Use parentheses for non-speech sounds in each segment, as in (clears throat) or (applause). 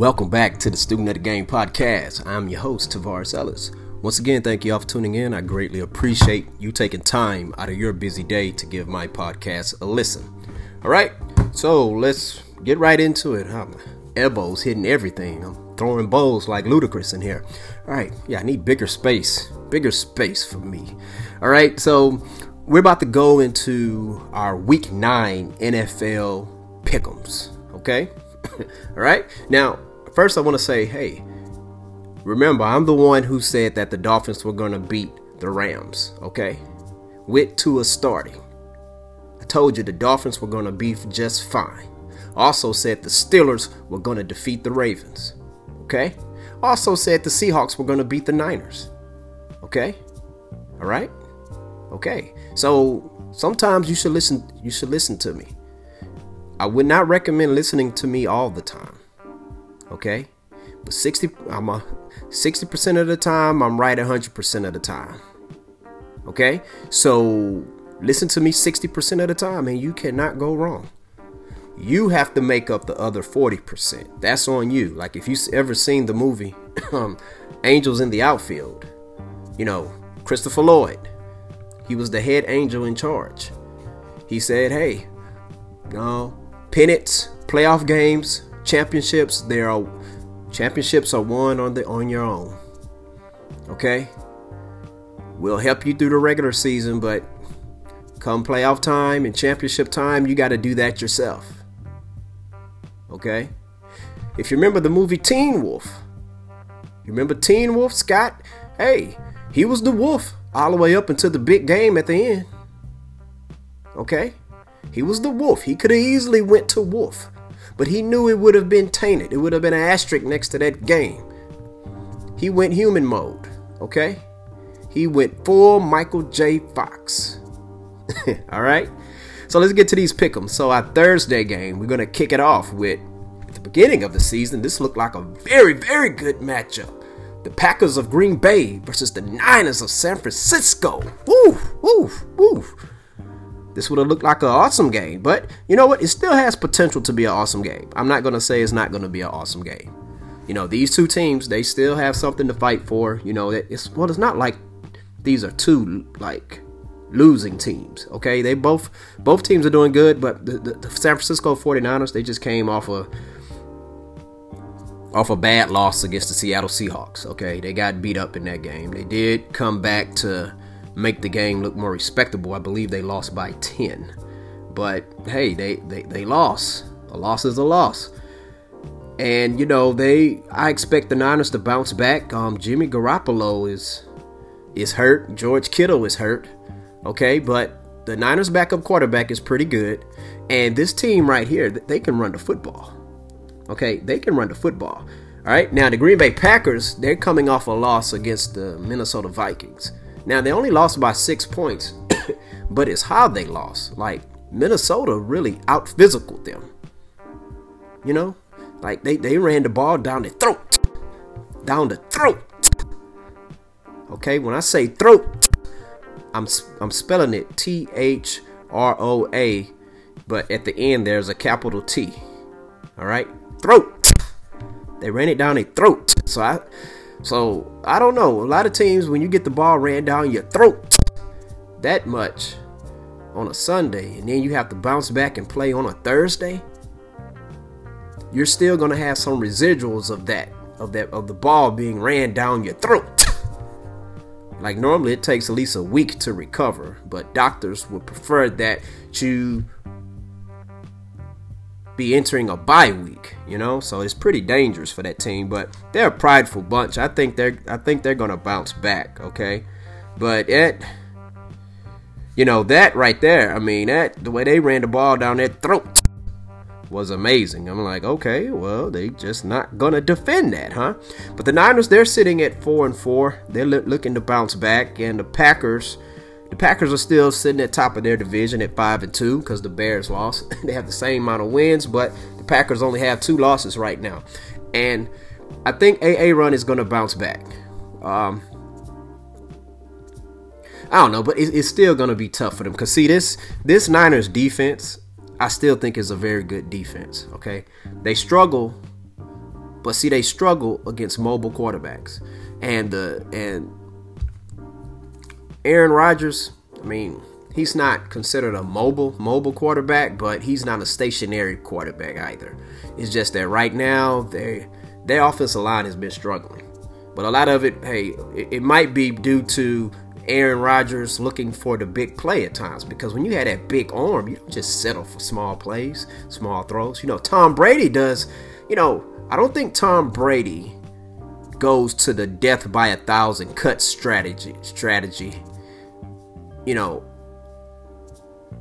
Welcome back to the Student of the Game podcast. I'm your host, Tavares Ellis. Once again, thank you all for tuning in. I greatly appreciate you taking time out of your busy day to give my podcast a listen. All right, so let's get right into it. I'm elbows hitting everything. I'm throwing bowls like Ludacris in here. All right, yeah, I need bigger space, bigger space for me. All right, so we're about to go into our Week Nine NFL pick'ems. Okay, (laughs) all right. Now, first, I want to say, hey, remember, I'm the one who said that the Dolphins were going to beat the Rams. Okay, with Tua starting. I told you the Dolphins were going to be just fine. Also said the Steelers were going to defeat the Ravens. Okay? Also said the Seahawks were going to beat the Niners. Okay? All right? Okay. So sometimes you should listen you should listen to me. I would not recommend listening to me all the time. Okay? But 60 I'm a 60% of the time I'm right 100% of the time. Okay? So listen to me 60% of the time and you cannot go wrong. You have to make up the other 40%. That's on you. Like if you ever seen the movie (clears throat) um, Angels in the Outfield, you know, Christopher Lloyd, he was the head angel in charge. He said, "Hey, no pennants, playoff games, championships. There are championships are won on the on your own. Okay, we'll help you through the regular season, but come playoff time and championship time, you got to do that yourself. Okay, if you remember the movie Teen Wolf, you remember Teen Wolf, Scott? Hey, he was the wolf all the way up until the big game at the end. Okay? He was the wolf. He could have easily went to wolf, but he knew it would have been tainted. It would have been an asterisk next to that game. He went human mode. Okay? He went full Michael J. Fox. (laughs) All right? So let's get to these pick'ems. So our Thursday game, we're gonna kick it off with at the beginning of the season. This looked like a very, very good matchup the Packers of Green Bay versus the Niners of San Francisco. Woo, woo, woo. This would have looked like an awesome game, but you know what? It still has potential to be an awesome game. I'm not going to say it's not going to be an awesome game. You know, these two teams, they still have something to fight for. You know, it's well, it's not like these are two like losing teams. Okay, they both both teams are doing good, but the, the, the San Francisco 49ers, they just came off a off a bad loss against the Seattle Seahawks. Okay, they got beat up in that game. They did come back to make the game look more respectable. I believe they lost by 10. But hey, they they, they lost. A loss is a loss. And you know, they I expect the Niners to bounce back. Um Jimmy Garoppolo is is hurt. George Kittle is hurt. Okay, but the Niners backup quarterback is pretty good. And this team right here, they can run the football. Okay, they can run the football. All right, now the Green Bay Packers, they're coming off a loss against the Minnesota Vikings. Now they only lost by six points, (coughs) but it's how they lost. Like Minnesota really out physical them. You know, like they, they ran the ball down the throat. Down the throat. Okay, when I say throat, I'm I'm spelling it T H R O A, but at the end there's a capital T. All right, throat. They ran it down their throat. So I so I don't know. A lot of teams when you get the ball ran down your throat that much on a Sunday and then you have to bounce back and play on a Thursday, you're still gonna have some residuals of that, of that of the ball being ran down your throat. (laughs) Like normally it takes at least a week to recover, but doctors would prefer that you be entering a bye week, you know, so it's pretty dangerous for that team. But they're a prideful bunch. I think they're I think they're gonna bounce back, okay. But it, you know, that right there. I mean, that the way they ran the ball down their throat was amazing. I'm like, okay, well, they just not gonna defend that, huh? But the Niners, they're sitting at four and four. They're looking to bounce back, and the Packers the Packers are still sitting at top of their division at five and two because the Bears lost. (laughs) they have the same amount of wins, but the Packers only have two losses right now. And I think AA Run is going to bounce back. Um, I don't know, but it, it's still going to be tough for them. Cause see this this Niners defense, I still think is a very good defense. Okay, they struggle But see, they struggle against mobile quarterbacks, and the and Aaron Rodgers. I mean, he's not considered a mobile mobile quarterback, but he's not a stationary quarterback either. It's just that right now they their offensive line has been struggling. But a lot of it, hey, it, might be due to Aaron Rodgers looking for the big play at times because when you have that big arm, you don't just settle for small plays, small throws. You know, Tom Brady does, you know, I don't think Tom Brady goes to the death by a thousand cut strategy strategy, you know,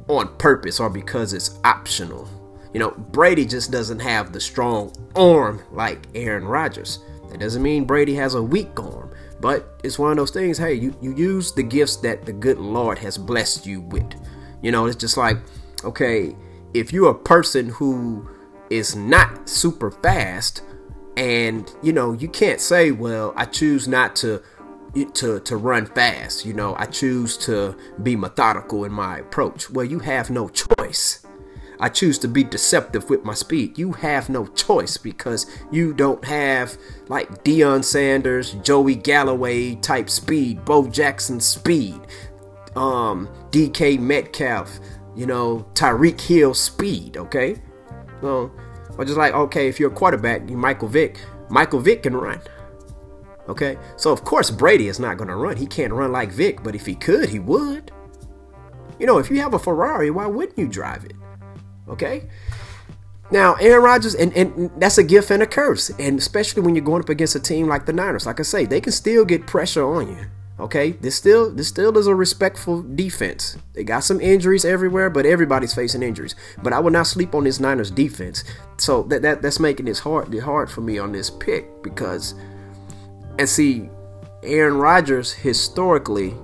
on purpose or because it's optional. You know, Brady just doesn't have the strong arm like Aaron Rodgers. That doesn't mean Brady has a weak arm, but it's one of those things. Hey, you, you use the gifts that the good Lord has blessed you with. You know, it's just like, okay, if you're a person who is not super fast, and you know, you can't say, well, I choose not to to to run fast. You know, I choose to be methodical in my approach. Well, you have no choice. I choose to be deceptive with my speed. You have no choice because you don't have like Deion Sanders, Joey Galloway type speed, Bo Jackson speed, um, DK Metcalf, you know, Tyreek Hill speed, okay? Well, or just like, okay, if you're a quarterback, you Michael Vick, Michael Vick can run. Okay? So of course Brady is not gonna run. He can't run like Vick, but if he could, he would. You know, if you have a Ferrari, why wouldn't you drive it? Okay. Now, Aaron Rodgers, and, and that's a gift and a curse. And especially when you're going up against a team like the Niners. Like I say, they can still get pressure on you. Okay. This still this still is a respectful defense. They got some injuries everywhere, but everybody's facing injuries. But I would not sleep on this Niners defense. So that, that that's making this hard hard for me on this pick because and see, Aaron Rodgers historically,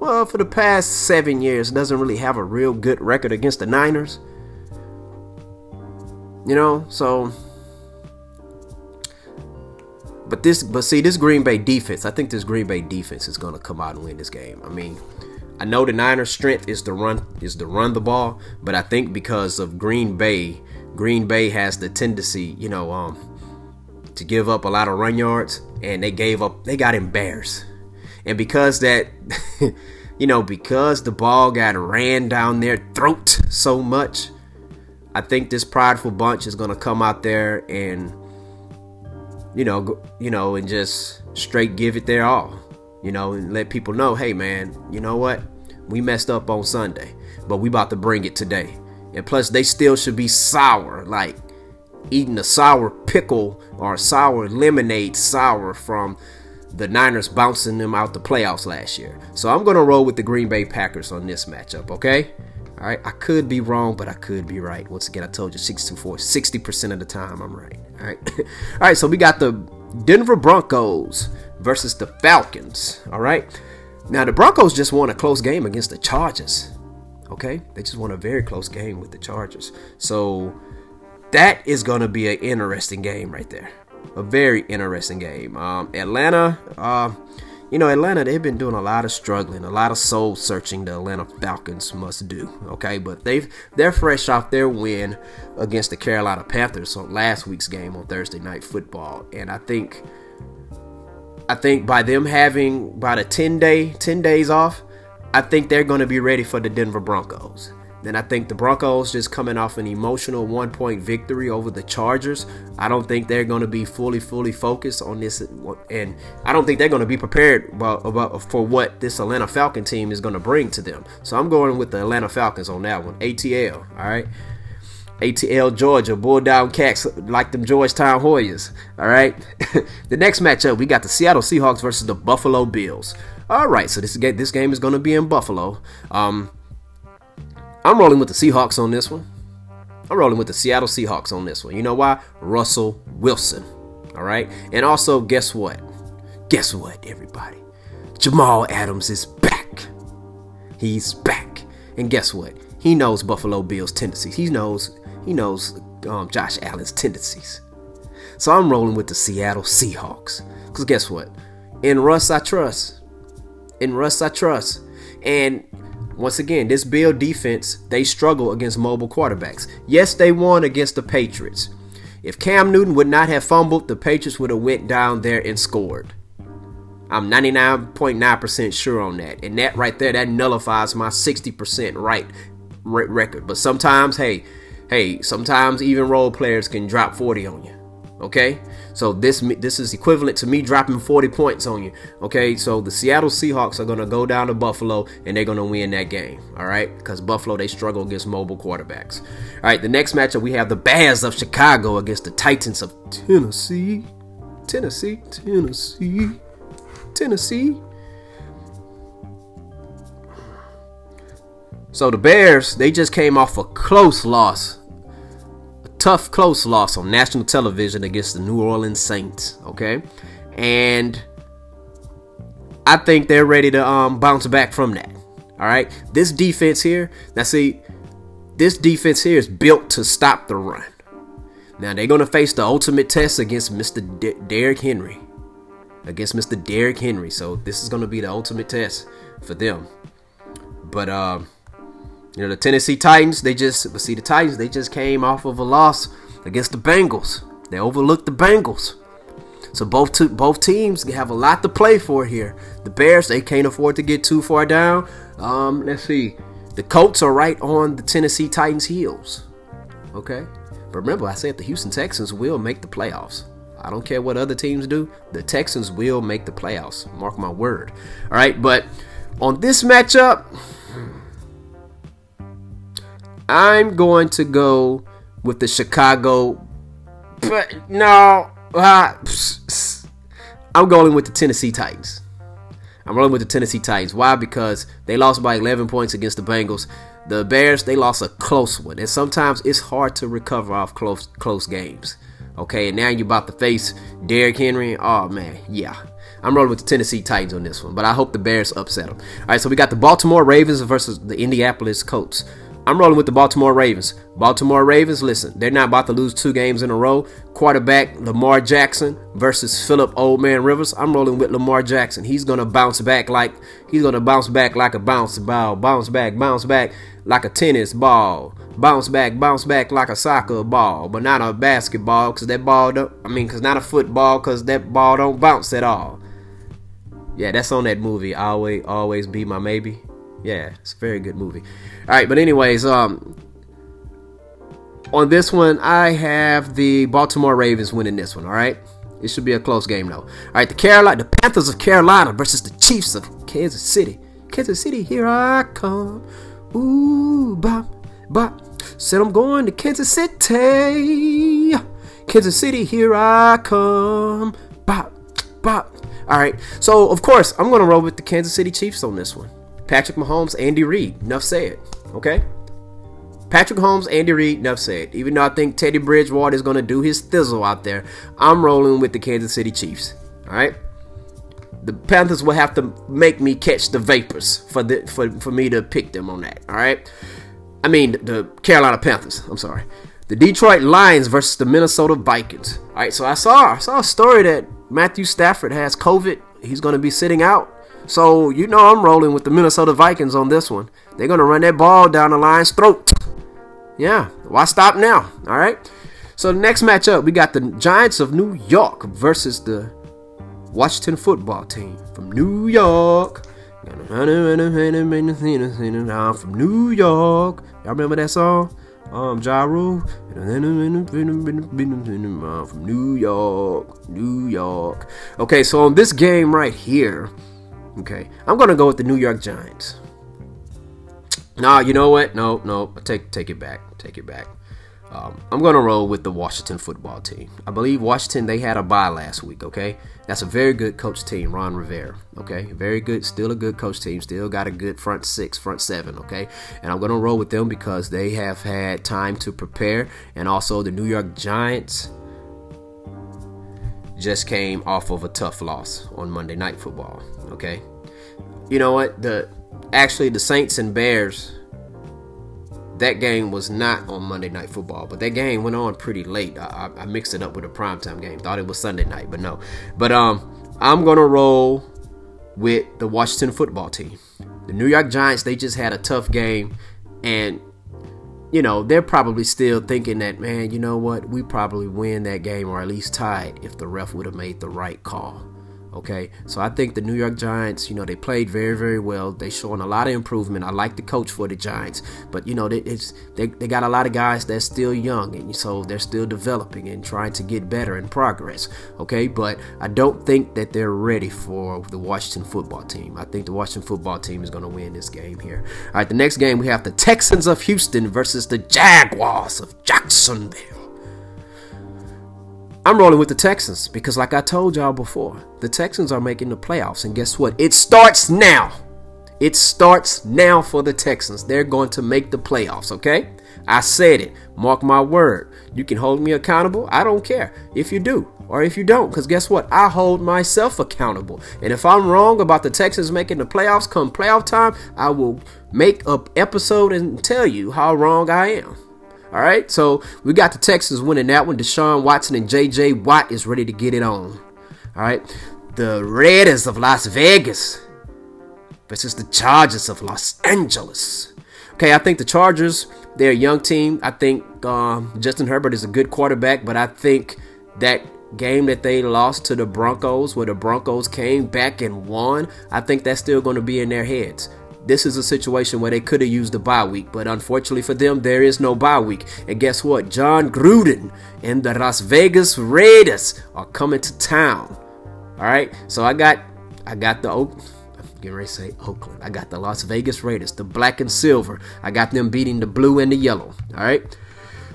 well, for the past seven years, doesn't really have a real good record against the Niners. You know, so but this but see this Green Bay defense, I think this Green Bay defense is gonna come out and win this game. I mean, I know the Niners' strength is to run is to run the ball, but I think because of Green Bay, Green Bay has the tendency, you know, um, to give up a lot of run yards, and they gave up. They got embarrassed, and because that, (laughs) you know, because the ball got ran down their throat so much, I think this prideful bunch is gonna come out there and you know, you know, and just straight give it their all, you know, and let people know, hey man, you know what, we messed up on Sunday, but we about to bring it today. And plus, they still should be sour, like eating a sour pickle or a sour lemonade sour from the Niners bouncing them out the playoffs last year. So I'm gonna roll with the Green Bay Packers on this matchup, okay? All right, I could be wrong, but I could be right. Once again, I told you 64, 60% of the time I'm right. All right. (laughs) all right, so we got the Denver Broncos versus the Falcons. All right. Now, the Broncos just won a close game against the Chargers. Okay. They just won a very close game with the Chargers. So that is going to be an interesting game right there. A very interesting game. Um, Atlanta. Uh, you know, Atlanta, they've been doing a lot of struggling, a lot of soul searching the Atlanta Falcons must do. Okay, but they've they're fresh off their win against the Carolina Panthers on last week's game on Thursday night football. And I think I think by them having about a 10 day, 10 days off, I think they're gonna be ready for the Denver Broncos. Then I think the Broncos just coming off an emotional one point victory over the Chargers. I don't think they're going to be fully, fully focused on this. And I don't think they're going to be prepared about, about for what this Atlanta Falcon team is going to bring to them. So I'm going with the Atlanta Falcons on that one. ATL. All right. ATL Georgia, Bull Down Cats, like them Georgetown Hoyas. All right. (laughs) the next matchup, we got the Seattle Seahawks versus the Buffalo Bills. All right, so this game, this game is going to be in Buffalo. Um, I'm rolling with the Seahawks on this one. I'm rolling with the Seattle Seahawks on this one. You know why? Russell Wilson. All right. And also, guess what? Guess what, everybody? Jamal Adams is back. He's back. And guess what? He knows Buffalo Bills' tendencies. He knows he knows um, Josh Allen's tendencies. So I'm rolling with the Seattle Seahawks. Because guess what? In Russ, I trust. In Russ, I trust. And once again, this Bill defense, they struggle against mobile quarterbacks. Yes, they won against the Patriots. If Cam Newton would not have fumbled, the Patriots would have went down there and scored. I'm 99.9% sure on that. And that right there, that nullifies my 60% right record. But sometimes, hey, hey, sometimes even role players can drop 40 on you. Okay? So this this is equivalent to me dropping 40 points on you. Okay? So the Seattle Seahawks are to go down to Buffalo and they're to win that game. All right? Cuz Buffalo they struggle against mobile quarterbacks. All right, the next matchup we have the Bears of Chicago against the Titans of Tennessee. Tennessee, Tennessee. Tennessee. So the Bears, they just came off a close loss. Tough, close loss on national television against the New Orleans Saints. Okay. And I think they're ready to um, bounce back from that. All right. This defense here, now see, this defense here is built to stop the run. Now they're to face the ultimate test against Mr. D- Derrick Henry. Against Mr. Derrick Henry. So this is to be the ultimate test for them. But um, you know, the Tennessee Titans, they just, but see, the Titans, they just came off of a loss against the Bengals. They overlooked the Bengals. So both both teams have a lot to play for here. The Bears, they can't afford to get too far down. Um, let's see. The Colts are right on the Tennessee Titans' heels. Okay? But remember, I said the Houston Texans will make the playoffs. I don't care what other teams do. The Texans will make the playoffs. Mark my word. All right, but on this matchup, I'm going to go with the Chicago. But no, uh, I'm going with the Tennessee Titans. I'm rolling with the Tennessee Titans. Why? Because they lost by 11 points against the Bengals. The Bears, they lost a close one, and sometimes it's hard to recover off close close games. Okay, and now you're about to face Derrick Henry. Oh man, yeah. I'm rolling with the Tennessee Titans on this one, but I hope the Bears upset them. All right, so we got the Baltimore Ravens versus the Indianapolis Colts. I'm rolling with the Baltimore Ravens. Baltimore Ravens, listen, they're not about to lose two games in a row. Quarterback Lamar Jackson versus Philip Old Man Rivers. I'm rolling with Lamar Jackson. He's gonna bounce back like he's gonna bounce back like a bounce ball, bounce back, bounce back like a tennis ball, bounce back, bounce back like a soccer ball, but not a basketball because that ball don't. I mean, because not a football because that ball don't bounce at all. Yeah, that's on that movie. Always, always be my maybe. Yeah, it's a very good movie. All right, but anyways, um, on this one, I have the Baltimore Ravens winning this one. All right, it should be a close game though. All right, the Carolina, the Panthers of Carolina versus the Chiefs of Kansas City. Kansas City, here I come. Ooh, bop, bop. Said I'm going to Kansas City. Kansas City, here I come. Bop, bop. All right, so of course I'm gonna roll with the Kansas City Chiefs on this one. Patrick Mahomes, Andy Reid. Enough said. Okay? Patrick Mahomes, Andy Reid, enough said. Even though I think Teddy Bridgewater is going to do his thizzle out there, I'm rolling with the Kansas City Chiefs. All right? The Panthers will have to make me catch the vapors for the for, for me to pick them on that. All right? I mean, the Carolina Panthers. I'm sorry. The Detroit Lions versus the Minnesota Vikings. All right, so I saw I saw a story that Matthew Stafford has COVID. He's going to be sitting out. So you know I'm rolling with the Minnesota Vikings on this one. They're gonna run that ball down the line's throat. Yeah, why stop now? All right. So the next matchup, we got the Giants of New York versus the Washington football team from New York. I'm From New York. Y'all remember that song? Um, Ja Rule. From New York. New York. Okay, so on this game right here, Okay, I'm gonna go with the New York Giants. Nah, you know what? No, no, take take it back. Take it back. Um, I'm gonna roll with the Washington football team. I believe Washington they had a bye last week. Okay, that's a very good coach team, Ron Rivera. Okay, very good, still a good coach team, still got a good front six, front seven. Okay, and I'm gonna roll with them because they have had time to prepare, and also the New York Giants just came off of a tough loss on Monday Night Football. Okay, you know what? The actually the Saints and Bears. That game was not on Monday Night Football, but that game went on pretty late. I, I, mixed it up with a primetime game. Thought it was Sunday night, but no. But um, I'm gonna roll with the Washington football team. The New York Giants. They just had a tough game, and you know, they're probably still thinking that, man, you know what, we probably win that game or at least tie it if the ref would have made the right call. Okay, so I think the New York Giants, you know, they played very, very well. They showing a lot of improvement. I like the coach for the Giants, but you know, it's they, they got a lot of guys that's still young, and so they're still developing and trying to get better and progress. Okay, but I don't think that they're ready for the Washington football team. I think the Washington football team is going to win this game here. All right, the next game we have the Texans of Houston versus the Jaguars of Jacksonville. I'm rolling with the Texans because, like I told y'all before, the Texans are making the playoffs. And guess what? It starts now. It starts now for the Texans. They're going to make the playoffs, okay? I said it. Mark my word. You can hold me accountable. I don't care if you do or if you don't. Because guess what? I hold myself accountable. And if I'm wrong about the Texans making the playoffs come playoff time, I will make an episode and tell you how wrong I am. All right, so we got the Texans winning that one. Deshaun Watson and J.J. Watt is ready to get it on. All right, the Raiders of Las Vegas versus the Chargers of Los Angeles. Okay, I think the Chargers, they're a young team. I think um, Justin Herbert is a good quarterback, but I think that game that they lost to the Broncos, where the Broncos came back and won, I think that's still going to be in their heads. This is a situation where they could have used a bye week, but unfortunately for them, there is no bye week. And guess what? Jon Gruden and the Las Vegas Raiders are coming to town. All right, so I got, I got the I'm getting ready to say Oakland. I got the Las Vegas Raiders, the black and silver. I got them beating the blue and the yellow. All right.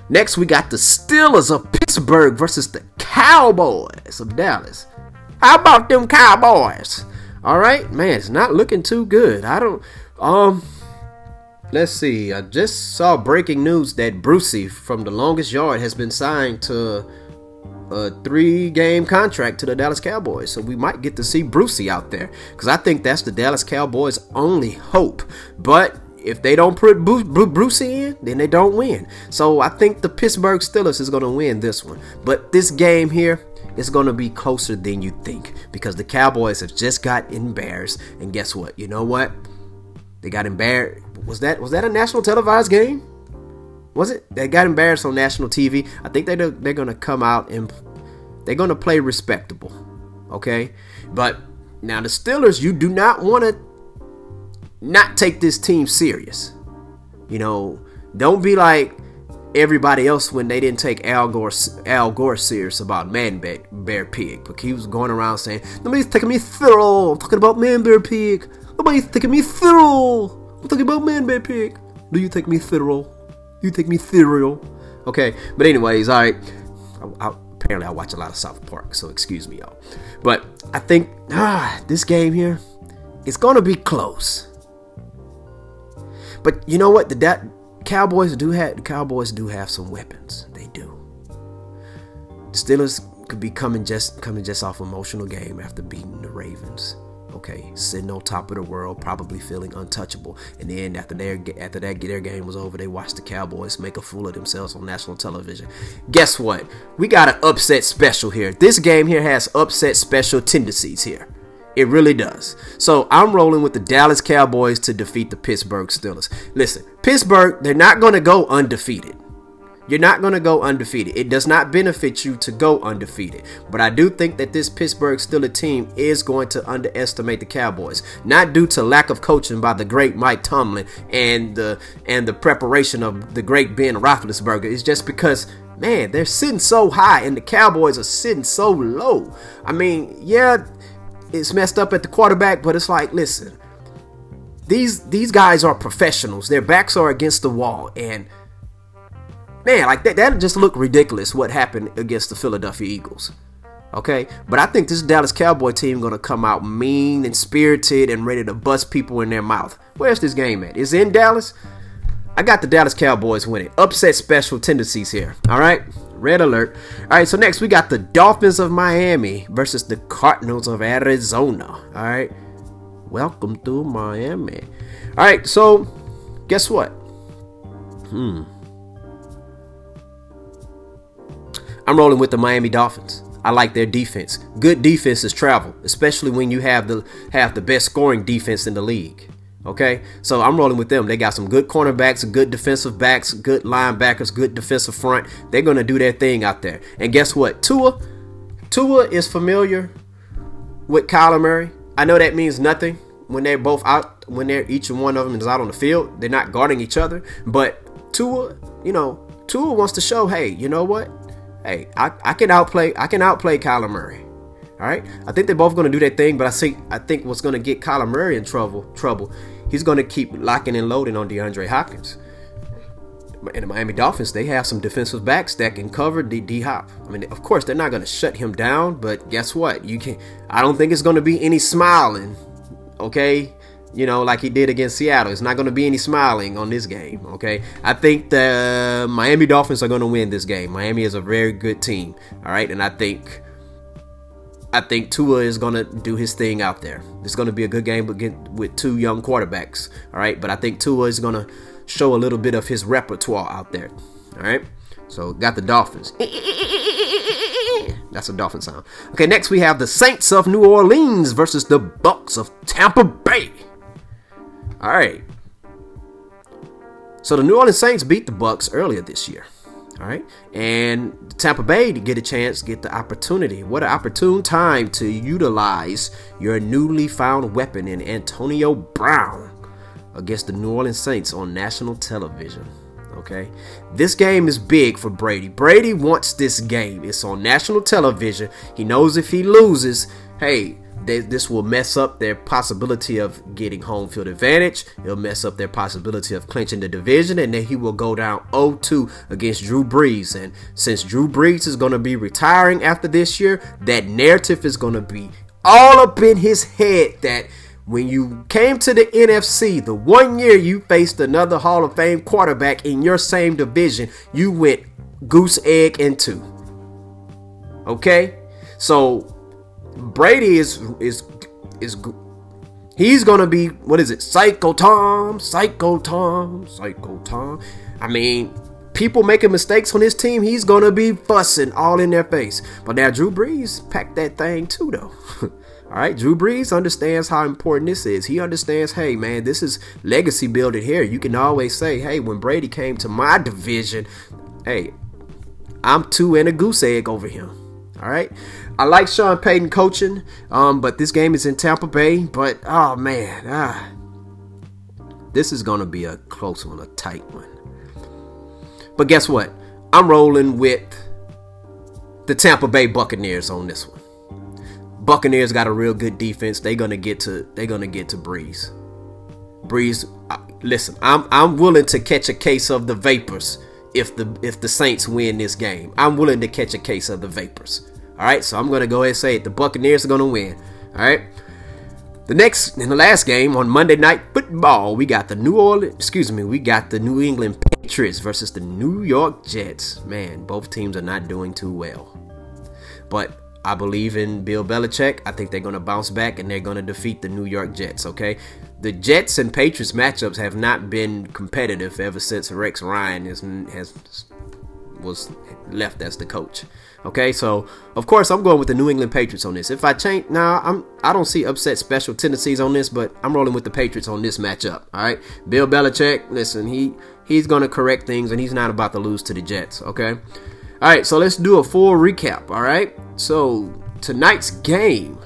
Next, we got the Steelers of Pittsburgh versus the Cowboys of Dallas. How about them Cowboys? All right, man, it's not looking too good. I don't. Um, let's see. I just saw breaking news that Brucey from the Longest Yard has been signed to a three-game contract to the Dallas Cowboys. So we might get to see Brucey out there because I think that's the Dallas Cowboys' only hope. But if they don't put Brucey in, then they don't win. So I think the Pittsburgh Steelers is going to win this one. But this game here, it's going to be closer than you think because the Cowboys have just got embarrassed. And guess what? You know what? They got embarrassed. Was that was that a national televised game? Was it? They got embarrassed on national TV. I think they they're going to come out and they're going to play respectable. Okay? But now the Steelers, you do not want to not take this team serious. You know, don't be like everybody else when they didn't take Al Gore Al Gore serious about Man Bear, Bear Pig. But he was going around saying, Nobody's taking me thorough. I'm talking about Man Bear Pig. Nobody's taking me thorough. I'm talking about Man Bear Pig. Do you take me thorough? You take me thorough? Okay, but anyways, alright. apparently I watch a lot of South Park, so excuse me, y'all. But I think ah, this game here, it's gonna be close. But you know what? The that Cowboys do have Cowboys do have some weapons. They do. The Steelers could be coming just coming just off emotional game after beating the Ravens. Okay, sitting on top of the world, probably feeling untouchable. And then after their after that their game was over, they watched the Cowboys make a fool of themselves on national television. Guess what? We got an upset special here. This game here has upset special tendencies here. It really does. So I'm rolling with the Dallas Cowboys to defeat the Pittsburgh Steelers. Listen, Pittsburgh, they're not going to go undefeated. You're not going to go undefeated. It does not benefit you to go undefeated. But I do think that this Pittsburgh Steelers team is going to underestimate the Cowboys, not due to lack of coaching by the great Mike Tomlin and the and the preparation of the great Ben Roethlisberger. It's just because man, they're sitting so high and the Cowboys are sitting so low. I mean, yeah, it's messed up at the quarterback, but it's like, listen, these these guys are professionals. Their backs are against the wall, and man, like that that just looked ridiculous. What happened against the Philadelphia Eagles? Okay, but I think this Dallas Cowboy team gonna come out mean and spirited and ready to bust people in their mouth. Where's this game at? Is in Dallas? I got the Dallas Cowboys winning. Upset special tendencies here. All right. Red alert. All right, so next we got the Dolphins of Miami versus the Cardinals of Arizona. All right. Welcome to Miami. All right, so guess what? Hmm. I'm rolling with the Miami Dolphins. I like their defense. Good defenses travel, especially when you have the have the best scoring defense in the league. Okay, so I'm rolling with them. They got some good cornerbacks, good defensive backs, good linebackers, good defensive front. They're gonna do their thing out there. And guess what? Tua, Tua is familiar with Kyler Murray. I know that means nothing when they're both out, when they're each one of them is out on the field. They're not guarding each other. But Tua, you know, Tua wants to show, hey, you know what? Hey, I, I can outplay, I can outplay Kyler Murray. All right, I think they're both going to do their thing, but I think I think what's going to get Kyler Murray in trouble trouble, he's going to keep locking and loading on DeAndre Hopkins. And the Miami Dolphins, they have some defensive backs that can cover D, D Hop. I mean, of course, they're not going to shut him down, but guess what? You can. I don't think it's going to be any smiling. Okay, you know, like he did against Seattle. It's not going to be any smiling on this game, okay? I think the Miami Dolphins are going to win this game. Miami is a very good team, all right? And I think I think Tua is going to do his thing out there. It's going to be a good game with two young quarterbacks, all right? But I think Tua is going to show a little bit of his repertoire out there, all right? So, got the Dolphins. That's a dolphin sound. Okay, next we have the Saints of New Orleans versus the Bucs of Tampa Bay. All right. So the New Orleans Saints beat the Bucs earlier this year. All right. And Tampa Bay to get a chance, get the opportunity. What an opportune time to utilize your newly found weapon in Antonio Brown against the New Orleans Saints on national television. Okay. This game is big for Brady. Brady wants this game. It's on national television. He knows if he loses, hey, they, this will mess up their possibility of getting home field advantage. It'll mess up their possibility of clinching the division, and then he will go down 0-2 against Drew Brees. And since Drew Brees is going to be retiring after this year, that narrative is going to be all up in his head that when you came to the NFC, the one year you faced another Hall of Fame quarterback in your same division, you went goose egg and two. Okay? So Brady is is is he's gonna be what is it? Psycho Tom, Psycho Tom, Psycho Tom. I mean, people making mistakes on his team, he's gonna be fussing all in their face. But now Drew Brees packed that thing too, though. (laughs) all right, Drew Brees understands how important this is. He understands, hey man, this is legacy building here. You can always say, hey, when Brady came to my division, hey, I'm two and a goose egg over him. All right. I like Sean Payton coaching, um, but this game is in Tampa Bay. But oh man, ah, this is gonna be a close one, a tight one. But guess what? I'm rolling with the Tampa Bay Buccaneers on this one. Buccaneers got a real good defense. They're gonna get to they're gonna get to. Brees, uh, listen, I'm I'm willing to catch a case of the vapors if the if the Saints win this game. I'm willing to catch a case of the vapors. All right, so I'm going to go ahead and say it. The Buccaneers are going to win. All right. The next in the last game on Monday Night Football, we got the New Orleans, excuse me, we got the New England Patriots versus the New York Jets. Man, both teams are not doing too well. But I believe in Bill Belichick. I think they're going to bounce back and they're going to defeat the New York Jets, okay? The Jets and Patriots matchups have not been competitive ever since Rex Ryan has, has was left as the coach. Okay, so of course I'm going with the New England Patriots on this. If I change, now nah, I'm I don't see upset special tendencies on this, but I'm rolling with the Patriots on this matchup. All right, Bill Belichick, listen, he he's going to correct things, and he's not about to lose to the Jets. Okay, all right, so let's do a full recap. All right, so tonight's game.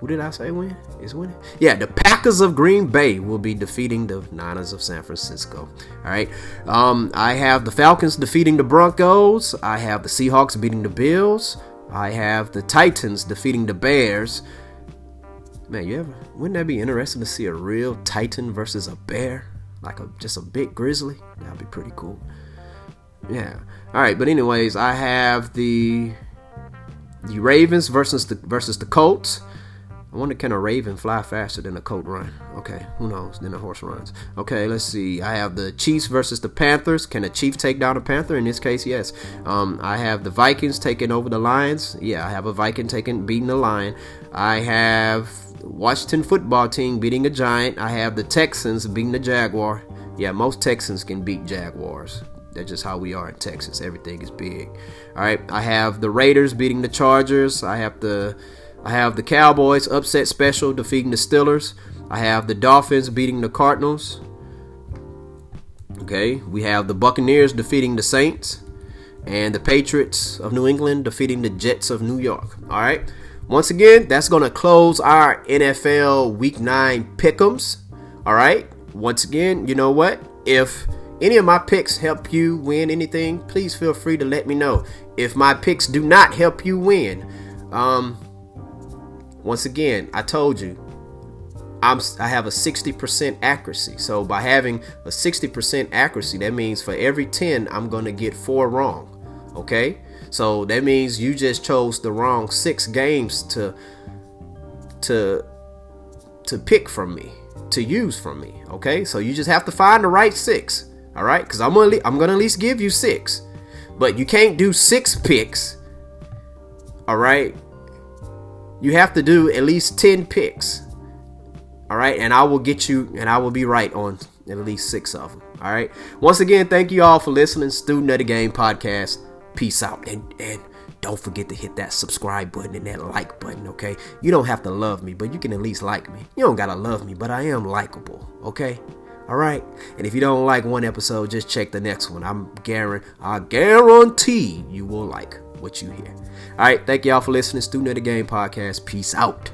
Who did I say win? Is winning. Yeah, the Packers of Green Bay will be defeating the Niners of San Francisco. All right. Um, I have the Falcons defeating the Broncos. I have the Seahawks beating the Bills. I have the Titans defeating the Bears. Man, you ever wouldn't that be interesting to see a real Titan versus a bear? Like a just a big grizzly? That'd be pretty cool. Yeah. All right, but anyways, I have the the Ravens versus the versus the Colts. I wonder can a raven fly faster than a colt run? Okay, who knows? Than a horse runs. Okay, let's see. I have the Chiefs versus the Panthers. Can a Chief take down a Panther? In this case, yes. Um, I have the Vikings taking over the Lions. Yeah, I have a Viking taking beating the Lion. I have Washington football team beating a Giant. I have the Texans beating the Jaguar. Yeah, most Texans can beat Jaguars. That's just how we are in Texas. Everything is big. All right, I have the Raiders beating the Chargers. I have the I have the Cowboys upset special defeating the Steelers. I have the Dolphins beating the Cardinals. Okay, we have the Buccaneers defeating the Saints and the Patriots of New England defeating the Jets of New York. All right. Once again, that's going to close our NFL Week 9 pick'ems. All right. Once again, you know what? If any of my picks help you win anything, please feel free to let me know. If my picks do not help you win, um, once again, I told you, I'm I have a 60% accuracy. So by having a 60% accuracy, that means for every 10, I'm gonna get four wrong. Okay, so that means you just chose the wrong six games to to to pick from me, to use from me. Okay, so you just have to find the right six. All right, because I'm gonna I'm gonna at least give you six, but you can't do six picks. All right, you have to do at least 10 picks. All right, and I will get you, and I will be right on at least six of them. All right. Once again, thank you all for listening. Student of the Game podcast. Peace out, and and don't forget to hit that subscribe button and that like button. Okay. You don't have to love me, but you can at least like me. You don't gotta love me, but I am likable. Okay. All right. And if you don't like one episode, just check the next one. I'm guarantee, I guarantee you will like what you hear. All right. Thank y'all for listening. Student of the Game podcast. Peace out.